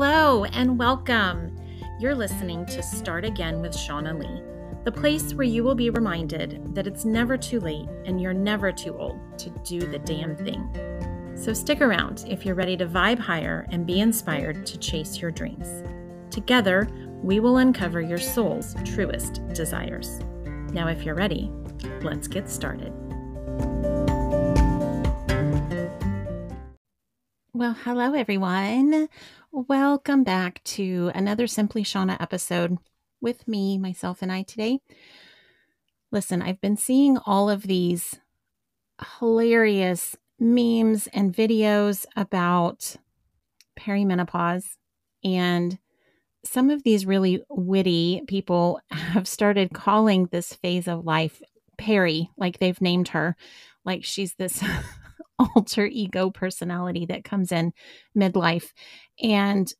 hello, and welcome. You're listening to Start Again with Shaunna Lee, the place where you will be reminded that it's never too late and you're never too old to do the damn thing. So stick around if you're ready to vibe higher and be inspired to chase your dreams. Together, we will uncover your soul's truest desires. Now, if you're ready, let's get started. Well, hello, everyone. Welcome back to another Simply Shaunna episode with me, myself, and I today. Listen, I've been seeing all of these hilarious memes and videos about perimenopause. And some of these really witty people have started calling this phase of life Perry, like they've named her, like she's this alter ego personality that comes in midlife. And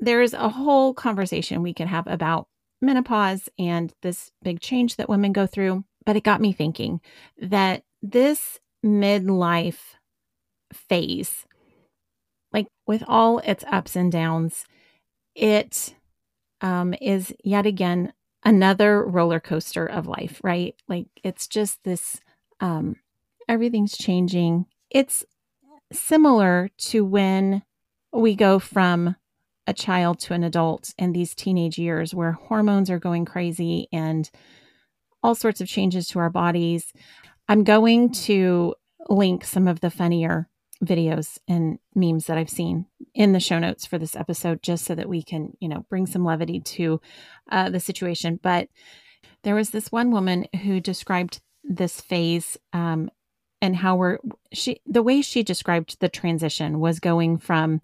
there's a whole conversation we could have about menopause and this big change that women go through. But it got me thinking that this midlife phase, like with all its ups and downs, it um, is yet again another roller coaster of life, right? Like it's just this, um, everything's changing. It's similar to when we go from a child to an adult in these teenage years where hormones are going crazy and all sorts of changes to our bodies. I'm going to link some of the funnier videos and memes that I've seen in the show notes for this episode, just so that we can, you know, bring some levity to uh, the situation. But there was this one woman who described this phase um, and how we're she the way she described the transition was going from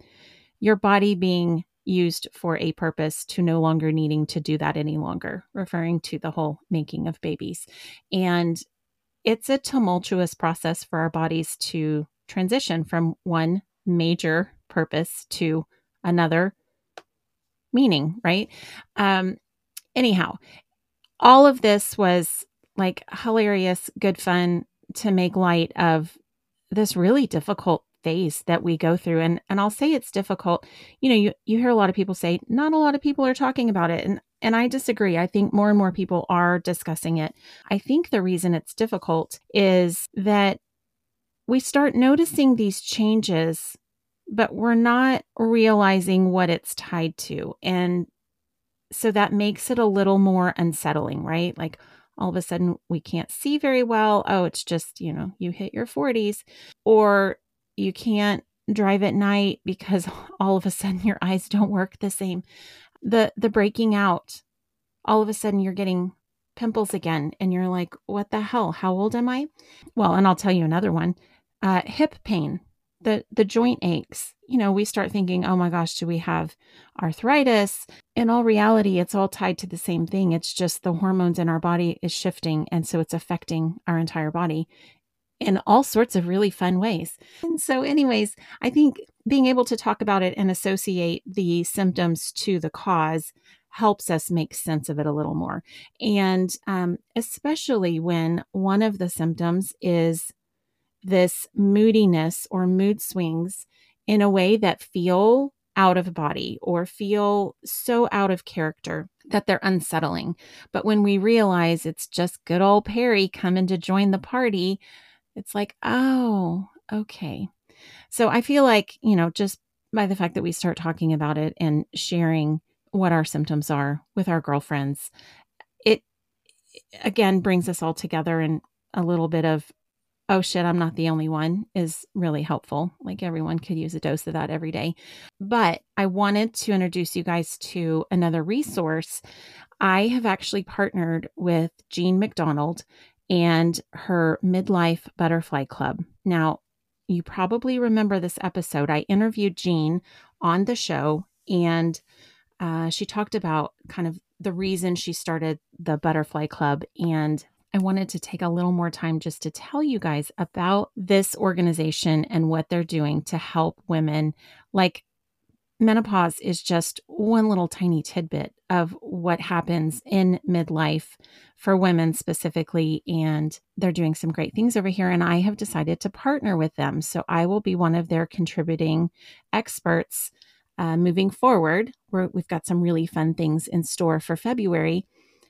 your body being used for a purpose to no longer needing to do that any longer, referring to the whole making of babies. And it's a tumultuous process for our bodies to transition from one major purpose to another meaning, right? Um, anyhow, all of this was like hilarious, good fun to make light of this really difficult phase that we go through and and I'll say it's difficult. You know, you you hear a lot of people say not a lot of people are talking about it and and I disagree. I think more and more people are discussing it. I think the reason it's difficult is that we start noticing these changes, but we're not realizing what it's tied to. And so that makes it a little more unsettling, right? Like all of a sudden we can't see very well. Oh, it's just, you know, you hit your 40s, or you can't drive at night because all of a sudden your eyes don't work the same. The the breaking out all of a sudden you're getting pimples again and you're like what the hell? How old am i? Well and i'll tell you another one uh, hip pain the the joint aches you know we start thinking oh my gosh do we have arthritis in all reality it's all tied to the same thing it's just the hormones in our body is shifting and so it's affecting our entire body in all sorts of really fun ways. And so, anyways, I think being able to talk about it and associate the symptoms to the cause helps us make sense of it a little more. And um, especially when one of the symptoms is this moodiness or mood swings in a way that feel out of body or feel so out of character that they're unsettling. But when we realize it's just good old Perry coming to join the party, it's like, oh, okay. So I feel like, you know, just by the fact that we start talking about it and sharing what our symptoms are with our girlfriends, it again brings us all together and a little bit of, oh shit, I'm not the only one is really helpful. Like everyone could use a dose of that every day. But I wanted to introduce you guys to another resource. I have actually partnered with Jean McDonald and her midlife butterfly club. Now, you probably remember this episode. I interviewed Jean on the show, and uh, she talked about kind of the reason she started the butterfly club. And I wanted to take a little more time just to tell you guys about this organization and what they're doing to help women like menopause is just one little tiny tidbit of what happens in midlife for women specifically. And they're doing some great things over here. And I have decided to partner with them. So I will be one of their contributing experts uh, moving forward, we have got some really fun things in store for February.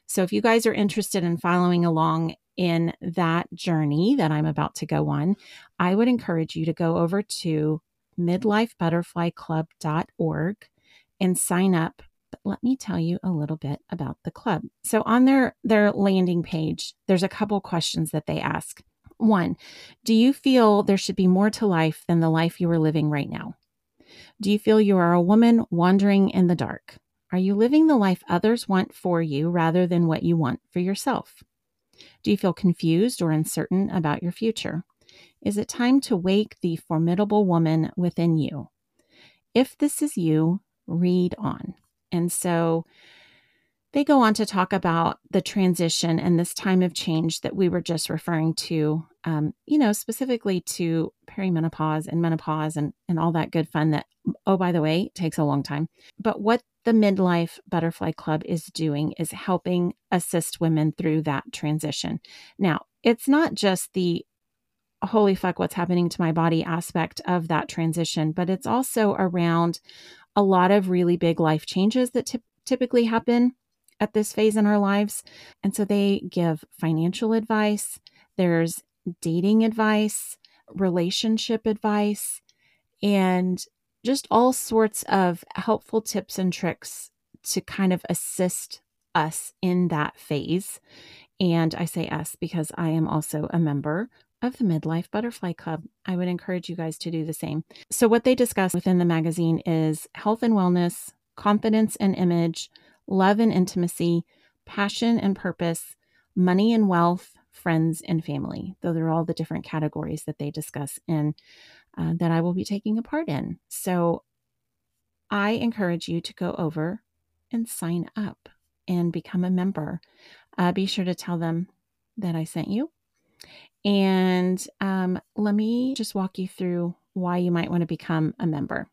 So if you guys are interested in following along in that journey that I'm about to go on, I would encourage you to go over to midlifebutterflyclub.org and sign up. But let me tell you a little bit about the club. So on their their landing page, there's a couple questions that they ask. One, do you feel there should be more to life than the life you are living right now? Do you feel you are a woman wandering in the dark? Are you living the life others want for you rather than what you want for yourself? Do you feel confused or uncertain about your future? Is it time to wake the formidable woman within you? If this is you, read on. And so they go on to talk about the transition and this time of change that we were just referring to, um, you know, specifically to perimenopause and menopause and, and all that good fun that, oh, by the way, takes a long time. But what the Midlife Butterfly Club is doing is helping assist women through that transition. Now, it's not just the holy fuck, what's happening to my body aspect of that transition, but it's also around a lot of really big life changes that t- typically happen at this phase in our lives. And so they give financial advice, there's dating advice, relationship advice, and just all sorts of helpful tips and tricks to kind of assist us in that phase. And I say us because I am also a member of the Midlife Butterfly Club. I would encourage you guys to do the same. So, what they discuss within the magazine is health and wellness, confidence and image, love and intimacy, passion and purpose, money and wealth, friends and family. Those are all the different categories that they discuss and uh, that I will be taking a part in. So I encourage you to go over and sign up and become a member. Uh, be sure to tell them that I sent you. And um, let me just walk you through why you might want to become a member.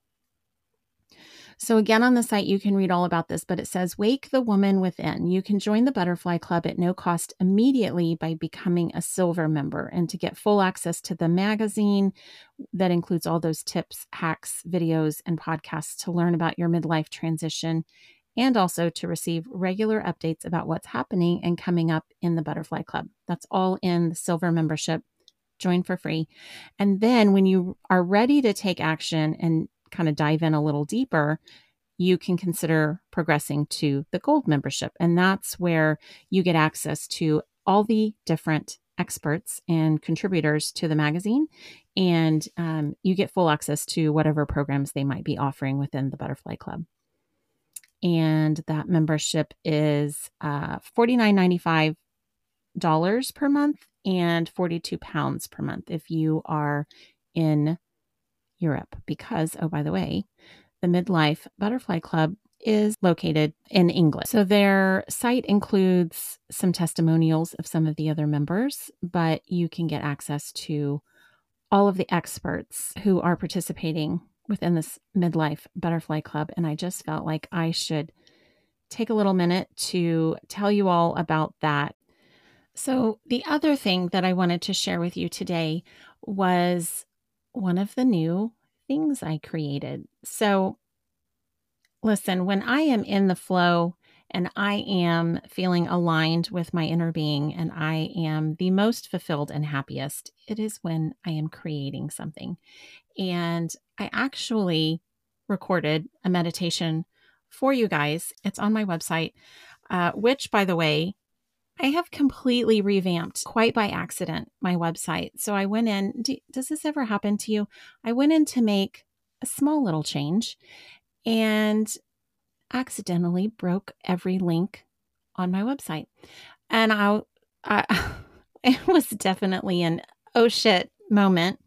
So, again, on the site, you can read all about this, but it says Wake the Woman Within. You can join the Butterfly Club at no cost immediately by becoming a silver member and to get full access to the magazine that includes all those tips, hacks, videos, and podcasts to learn about your midlife transition and also to receive regular updates about what's happening and coming up in the Butterfly Club. That's all in the silver membership. Join for free. And then when you are ready to take action and kind of dive in a little deeper, you can consider progressing to the gold membership. And that's where you get access to all the different experts and contributors to the magazine. And um, you get full access to whatever programs they might be offering within the Butterfly Club. And that membership is uh, $49.95 per month and 42 pounds per month if you are in Europe because, oh, by the way, the Midlife Butterfly Club is located in England. So their site includes some testimonials of some of the other members, but you can get access to all of the experts who are participating within this Midlife Butterfly Club. And I just felt like I should take a little minute to tell you all about that. So, the other thing that I wanted to share with you today was one of the new things I created. So, listen, when I am in the flow and I am feeling aligned with my inner being and I am the most fulfilled and happiest, it is when I am creating something. And I actually recorded a meditation for you guys. It's on my website, uh, which, by the way, I have completely revamped quite by accident my website. So I went in. Do, does this ever happen to you? I went in to make a small little change and accidentally broke every link on my website. And I, I it was definitely an oh shit moment.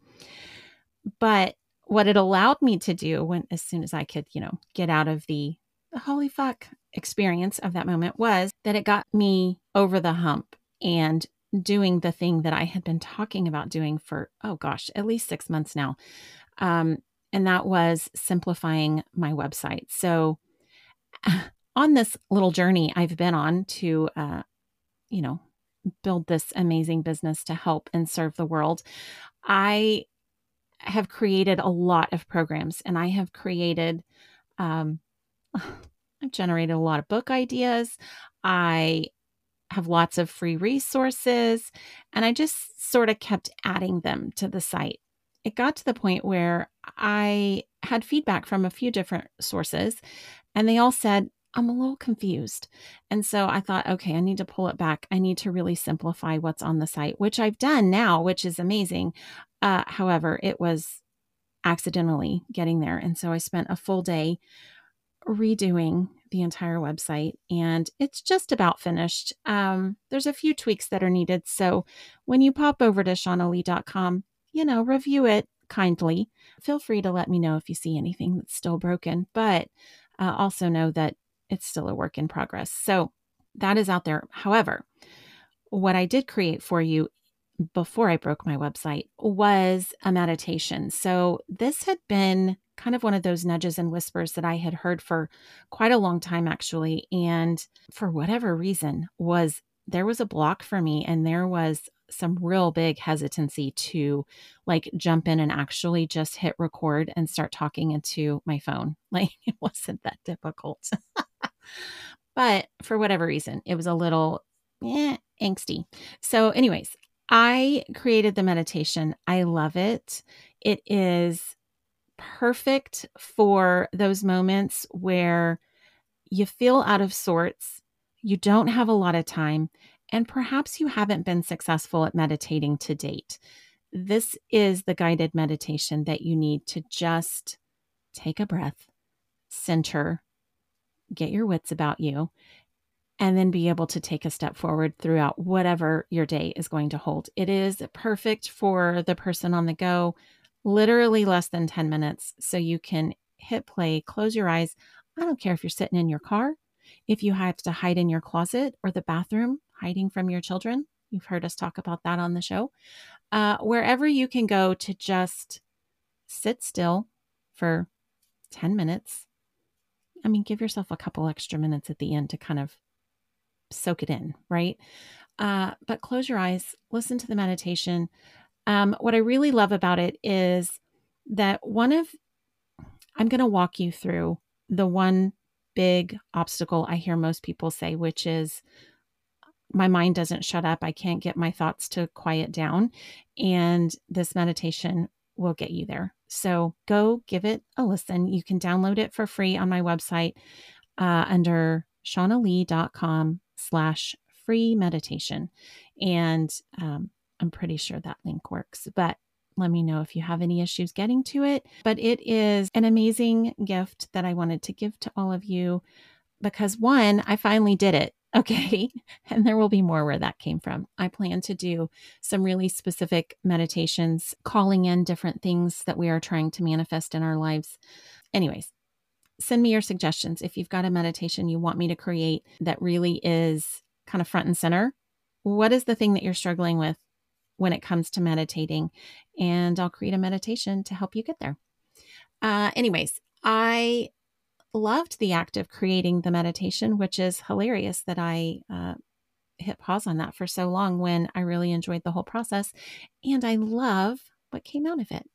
But what it allowed me to do when as soon as I could, you know, get out of the, the holy fuck experience of that moment was that it got me over the hump and doing the thing that I had been talking about doing for, oh gosh, at least six months now. Um, and that was simplifying my website. So, on this little journey I've been on to, uh, you know, build this amazing business to help and serve the world, I have created a lot of programs and I have created Um, I've generated a lot of book ideas. I have lots of free resources, and I just sort of kept adding them to the site. It got to the point where I had feedback from a few different sources, and they all said, I'm a little confused. And so I thought, okay, I need to pull it back. I need to really simplify what's on the site, which I've done now, which is amazing. Uh, however, it was accidentally getting there. And so I spent a full day redoing the entire website and it's just about finished. Um, there's a few tweaks that are needed. So when you pop over to shaunnalee.com, you know, review it kindly. Feel free to let me know if you see anything that's still broken, but uh, also know that it's still a work in progress. So that is out there. However, what I did create for you before I broke my website was a meditation. So this had been kind of one of those nudges and whispers that I had heard for quite a long time actually and for whatever reason was there was a block for me and there was some real big hesitancy to like jump in and actually just hit record and start talking into my phone. Like it wasn't that difficult. but for whatever reason, it was a little eh, angsty. So, anyways, I created the meditation. I love it. It is perfect for those moments where you feel out of sorts, you don't have a lot of time, and perhaps you haven't been successful at meditating to date. This is the guided meditation that you need to just take a breath, center, get your wits about you, and then be able to take a step forward throughout whatever your day is going to hold. It is perfect for the person on the go, literally less than 10 minutes. So you can hit play, close your eyes. I don't care if you're sitting in your car, if you have to hide in your closet or the bathroom, hiding from your children. You've heard us talk about that on the show. Uh, wherever you can go to just sit still for 10 minutes. I mean, give yourself a couple extra minutes at the end to kind of soak it in, right? Uh, but close your eyes, listen to the meditation. Um, what I really love about it is that one of, I'm going to walk you through the one big obstacle I hear most people say, which is my mind doesn't shut up. I can't get my thoughts to quiet down. And this meditation will get you there. So go give it a listen. You can download it for free on my website uh, under shaunnalee.com slash free meditation. And um, I'm pretty sure that link works, but let me know if you have any issues getting to it. But it is an amazing gift that I wanted to give to all of you because one, I finally did it. Okay. And there will be more where that came from. I plan to do some really specific meditations, calling in different things that we are trying to manifest in our lives. Anyways, send me your suggestions. If you've got a meditation you want me to create that really is kind of front and center, what is the thing that you're struggling with when it comes to meditating? And I'll create a meditation to help you get there. Uh, anyways, I loved the act of creating the meditation, which is hilarious that I uh, hit pause on that for so long when I really enjoyed the whole process. And I love what came out of it.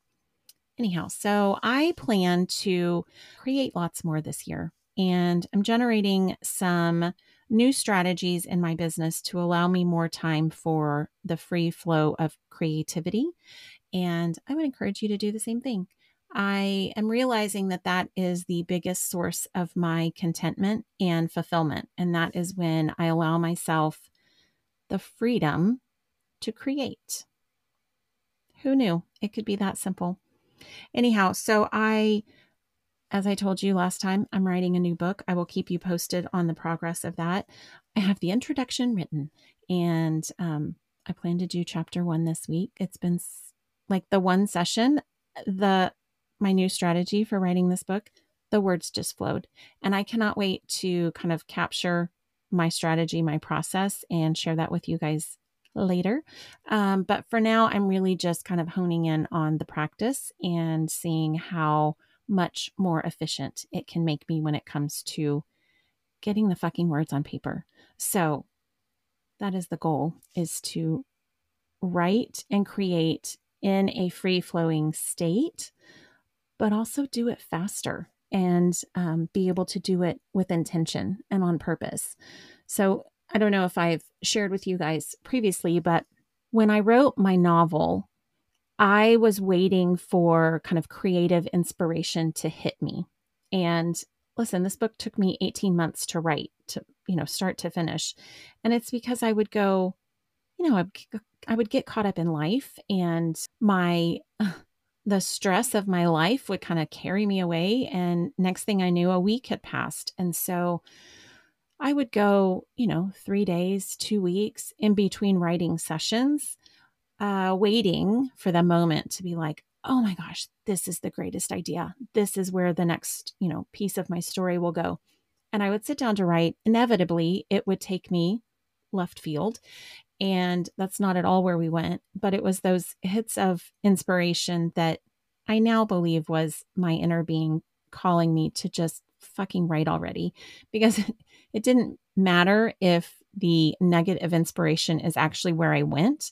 Anyhow, so I plan to create lots more this year, and I'm generating some new strategies in my business to allow me more time for the free flow of creativity. And I would encourage you to do the same thing. I am realizing that that is the biggest source of my contentment and fulfillment. And that is when I allow myself the freedom to create. Who knew it could be that simple? Anyhow, so I, as I told you last time, I'm writing a new book. I will keep you posted on the progress of that. I have the introduction written and um, I plan to do chapter one this week. It's been like the one session, the my new strategy for writing this book, the words just flowed. And I cannot wait to kind of capture my strategy, my process, and share that with you guys later. Um, but for now, I'm really just kind of honing in on the practice and seeing how much more efficient it can make me when it comes to getting the fucking words on paper. So that is the goal is to write and create in a free flowing state, but also do it faster. and um, be able to do it with intention and on purpose. So, I don't know if I've shared with you guys previously, but when I wrote my novel, I was waiting for kind of creative inspiration to hit me. And listen, this book took me 18 months to write, to, you know, start to finish. And it's because I would go, you know, I, I would get caught up in life and my, the stress of my life would kind of carry me away. And next thing I knew, a week had passed. And so I would go, you know, three days, two weeks in between writing sessions uh, waiting for the moment to be like, oh my gosh, this is the greatest idea. This is where the next, you know, piece of my story will go. And I would sit down to write. Inevitably, it would take me left field. And that's not at all where we went, but it was those hits of inspiration that I now believe was my inner being calling me to just fucking write already because it didn't matter if the nugget of inspiration is actually where I went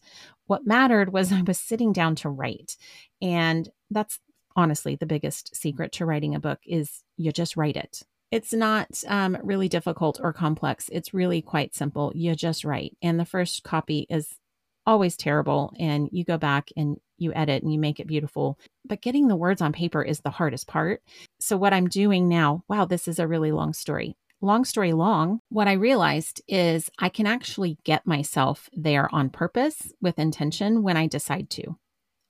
what mattered was I was sitting down to write. And that's honestly the biggest secret to writing a book is you just write it. It's not um, really difficult or complex. It's really quite simple. You just write. And the first copy is always terrible. And you go back and you edit and you make it beautiful. But getting the words on paper is the hardest part. So, what I'm doing now, wow, this is a really long story long story long, what I realized is I can actually get myself there on purpose with intention when I decide to,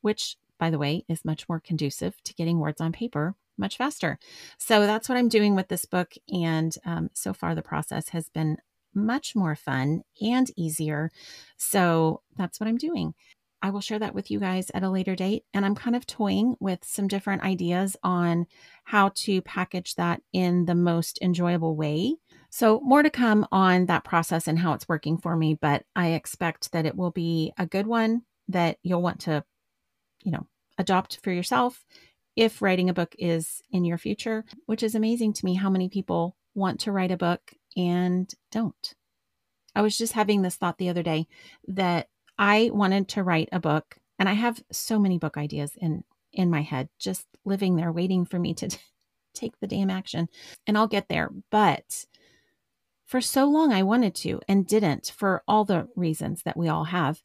which, by the way, is much more conducive to getting words on paper much faster. So that's what I'm doing with this book. And um, so far, the process has been much more fun and easier. So that's what I'm doing. I will share that with you guys at a later date. And I'm kind of toying with some different ideas on how to package that in the most enjoyable way. So, more to come on that process and how it's working for me, but I expect that it will be a good one that you'll want to, you know, adopt for yourself if writing a book is in your future, which is amazing to me how many people want to write a book and don't. I was just having this thought the other day that I wanted to write a book, and I have so many book ideas in in my head, just living there, waiting for me to t- take the damn action. And I'll get there. But for so long, I wanted to and didn't for all the reasons that we all have.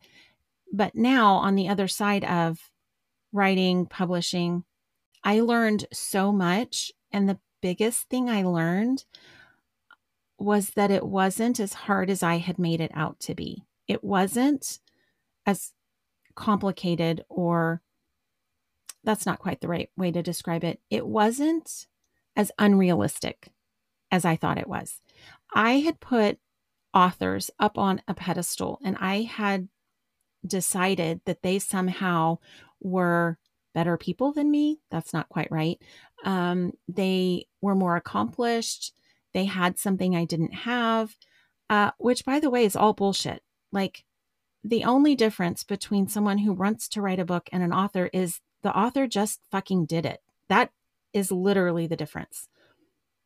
But now, on the other side of writing, publishing, I learned so much. And the biggest thing I learned was that it wasn't as hard as I had made it out to be. It wasn't as complicated or that's not quite the right way to describe it. It wasn't as unrealistic as I thought it was. I had put authors up on a pedestal and I had decided that they somehow were better people than me. That's not quite right. Um, they were more accomplished. They had something I didn't have, uh, which, by the way, is all bullshit. Like, the only difference between someone who wants to write a book and an author is the author just fucking did it. That is literally the difference.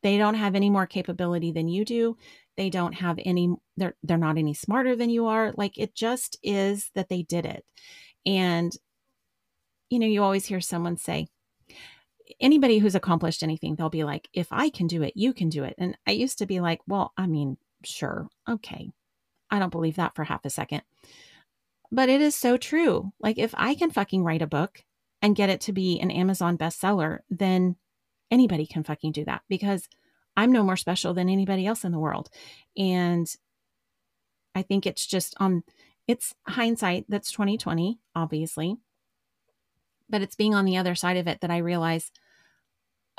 They don't have any more capability than you do. They don't have any they're they're not any smarter than you are. Like it just is that they did it. And you know, you always hear someone say anybody who's accomplished anything, they'll be like, if I can do it, you can do it. And I used to be like, well, I mean, sure. Okay. I don't believe that for half a second. But it is so true. Like, if I can fucking write a book and get it to be an Amazon bestseller, then anybody can fucking do that because I'm no more special than anybody else in the world. And I think it's just um it's hindsight that's 2020, obviously. But it's being on the other side of it that I realize,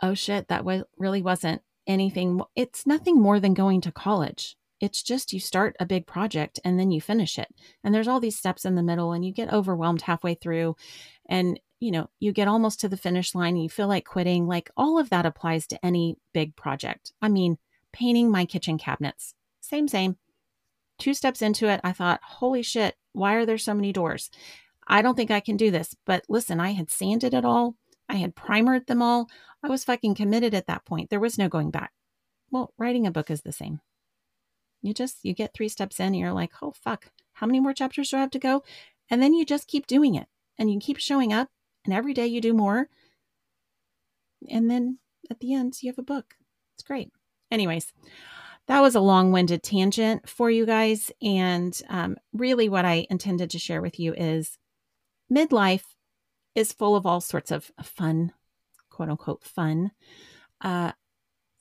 oh shit, that was really wasn't anything. It's nothing more than going to college. It's just you start a big project and then you finish it. And there's all these steps in the middle and you get overwhelmed halfway through and you know, you get almost to the finish line and you feel like quitting. Like all of that applies to any big project. I mean, painting my kitchen cabinets. Same same. Two steps into it, I thought, "Holy shit, why are there so many doors?" I don't think I can do this. But listen, I had sanded it all. I had primered them all. I was fucking committed at that point. There was no going back. Well, writing a book is the same. You just you get three steps in and you're like, "Oh fuck, how many more chapters do I have to go?" And then you just keep doing it and you keep showing up and every day you do more. And then at the end, you have a book. It's great. Anyways, that was a long winded tangent for you guys. And um, really, what I intended to share with you is midlife is full of all sorts of fun, quote unquote, fun uh,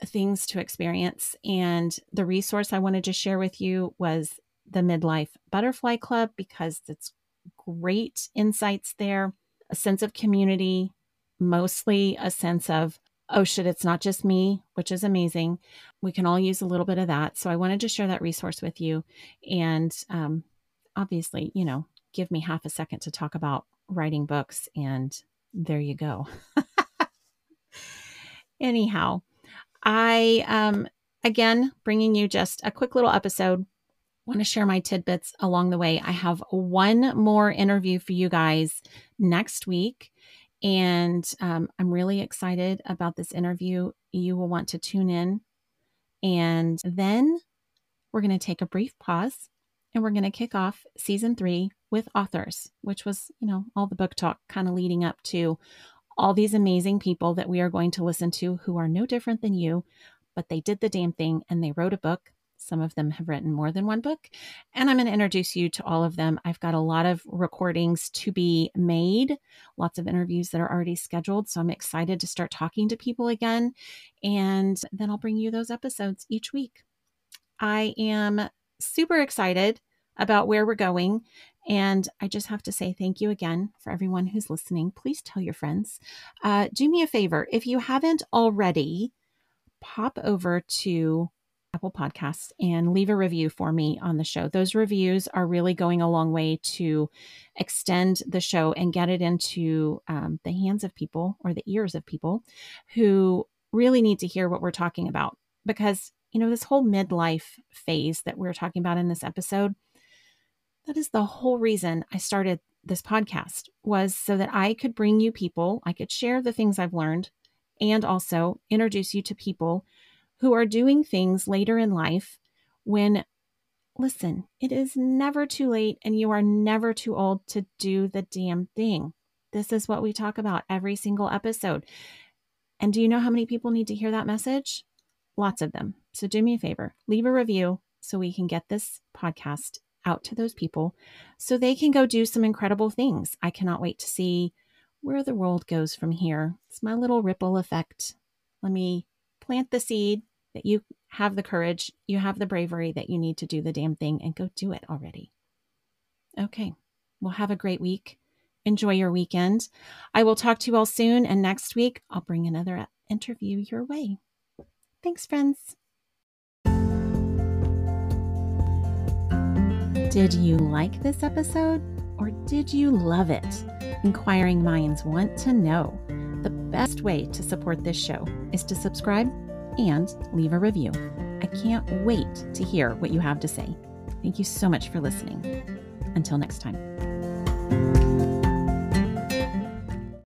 things to experience. And the resource I wanted to share with you was the Midlife Butterfly Club because it's great insights there, a sense of community, mostly a sense of, oh shit, it's not just me, which is amazing. We can all use a little bit of that. So I wanted to share that resource with you. And um, obviously, you know, give me half a second to talk about writing books. And there you go. Anyhow, I, um, again, bringing you just a quick little episode want to share my tidbits along the way. I have one more interview for you guys next week. And um, I'm really excited about this interview. You will want to tune in. And then we're going to take a brief pause and we're going to kick off season three with authors, which was, you know, all the book talk kind of leading up to all these amazing people that we are going to listen to who are no different than you, but they did the damn thing and they wrote a book some of them have written more than one book, and I'm going to introduce you to all of them. I've got a lot of recordings to be made, lots of interviews that are already scheduled. So I'm excited to start talking to people again. And then I'll bring you those episodes each week. I am super excited about where we're going. And I just have to say thank you again for everyone who's listening. Please tell your friends. Uh, do me a favor if you haven't already, pop over to Apple Podcasts and leave a review for me on the show. Those reviews are really going a long way to extend the show and get it into um, the hands of people or the ears of people who really need to hear what we're talking about. Because, you know, this whole midlife phase that we're talking about in this episode, that is the whole reason I started this podcast was so that I could bring you people, I could share the things I've learned and also introduce you to people who are doing things later in life when, listen, it is never too late and you are never too old to do the damn thing. This is what we talk about every single episode. And do you know how many people need to hear that message? Lots of them. So do me a favor, leave a review so we can get this podcast out to those people so they can go do some incredible things. I cannot wait to see where the world goes from here. It's my little ripple effect. Let me plant the seed that you have the courage, you have the bravery that you need to do the damn thing and go do it already. Okay. Well, have a great week. Enjoy your weekend. I will talk to you all soon. And next week, I'll bring another interview your way. Thanks, friends. Did you like this episode or did you love it? Inquiring minds want to know. The best way to support this show is to subscribe and leave a review. I can't wait to hear what you have to say. Thank you so much for listening. Until next time.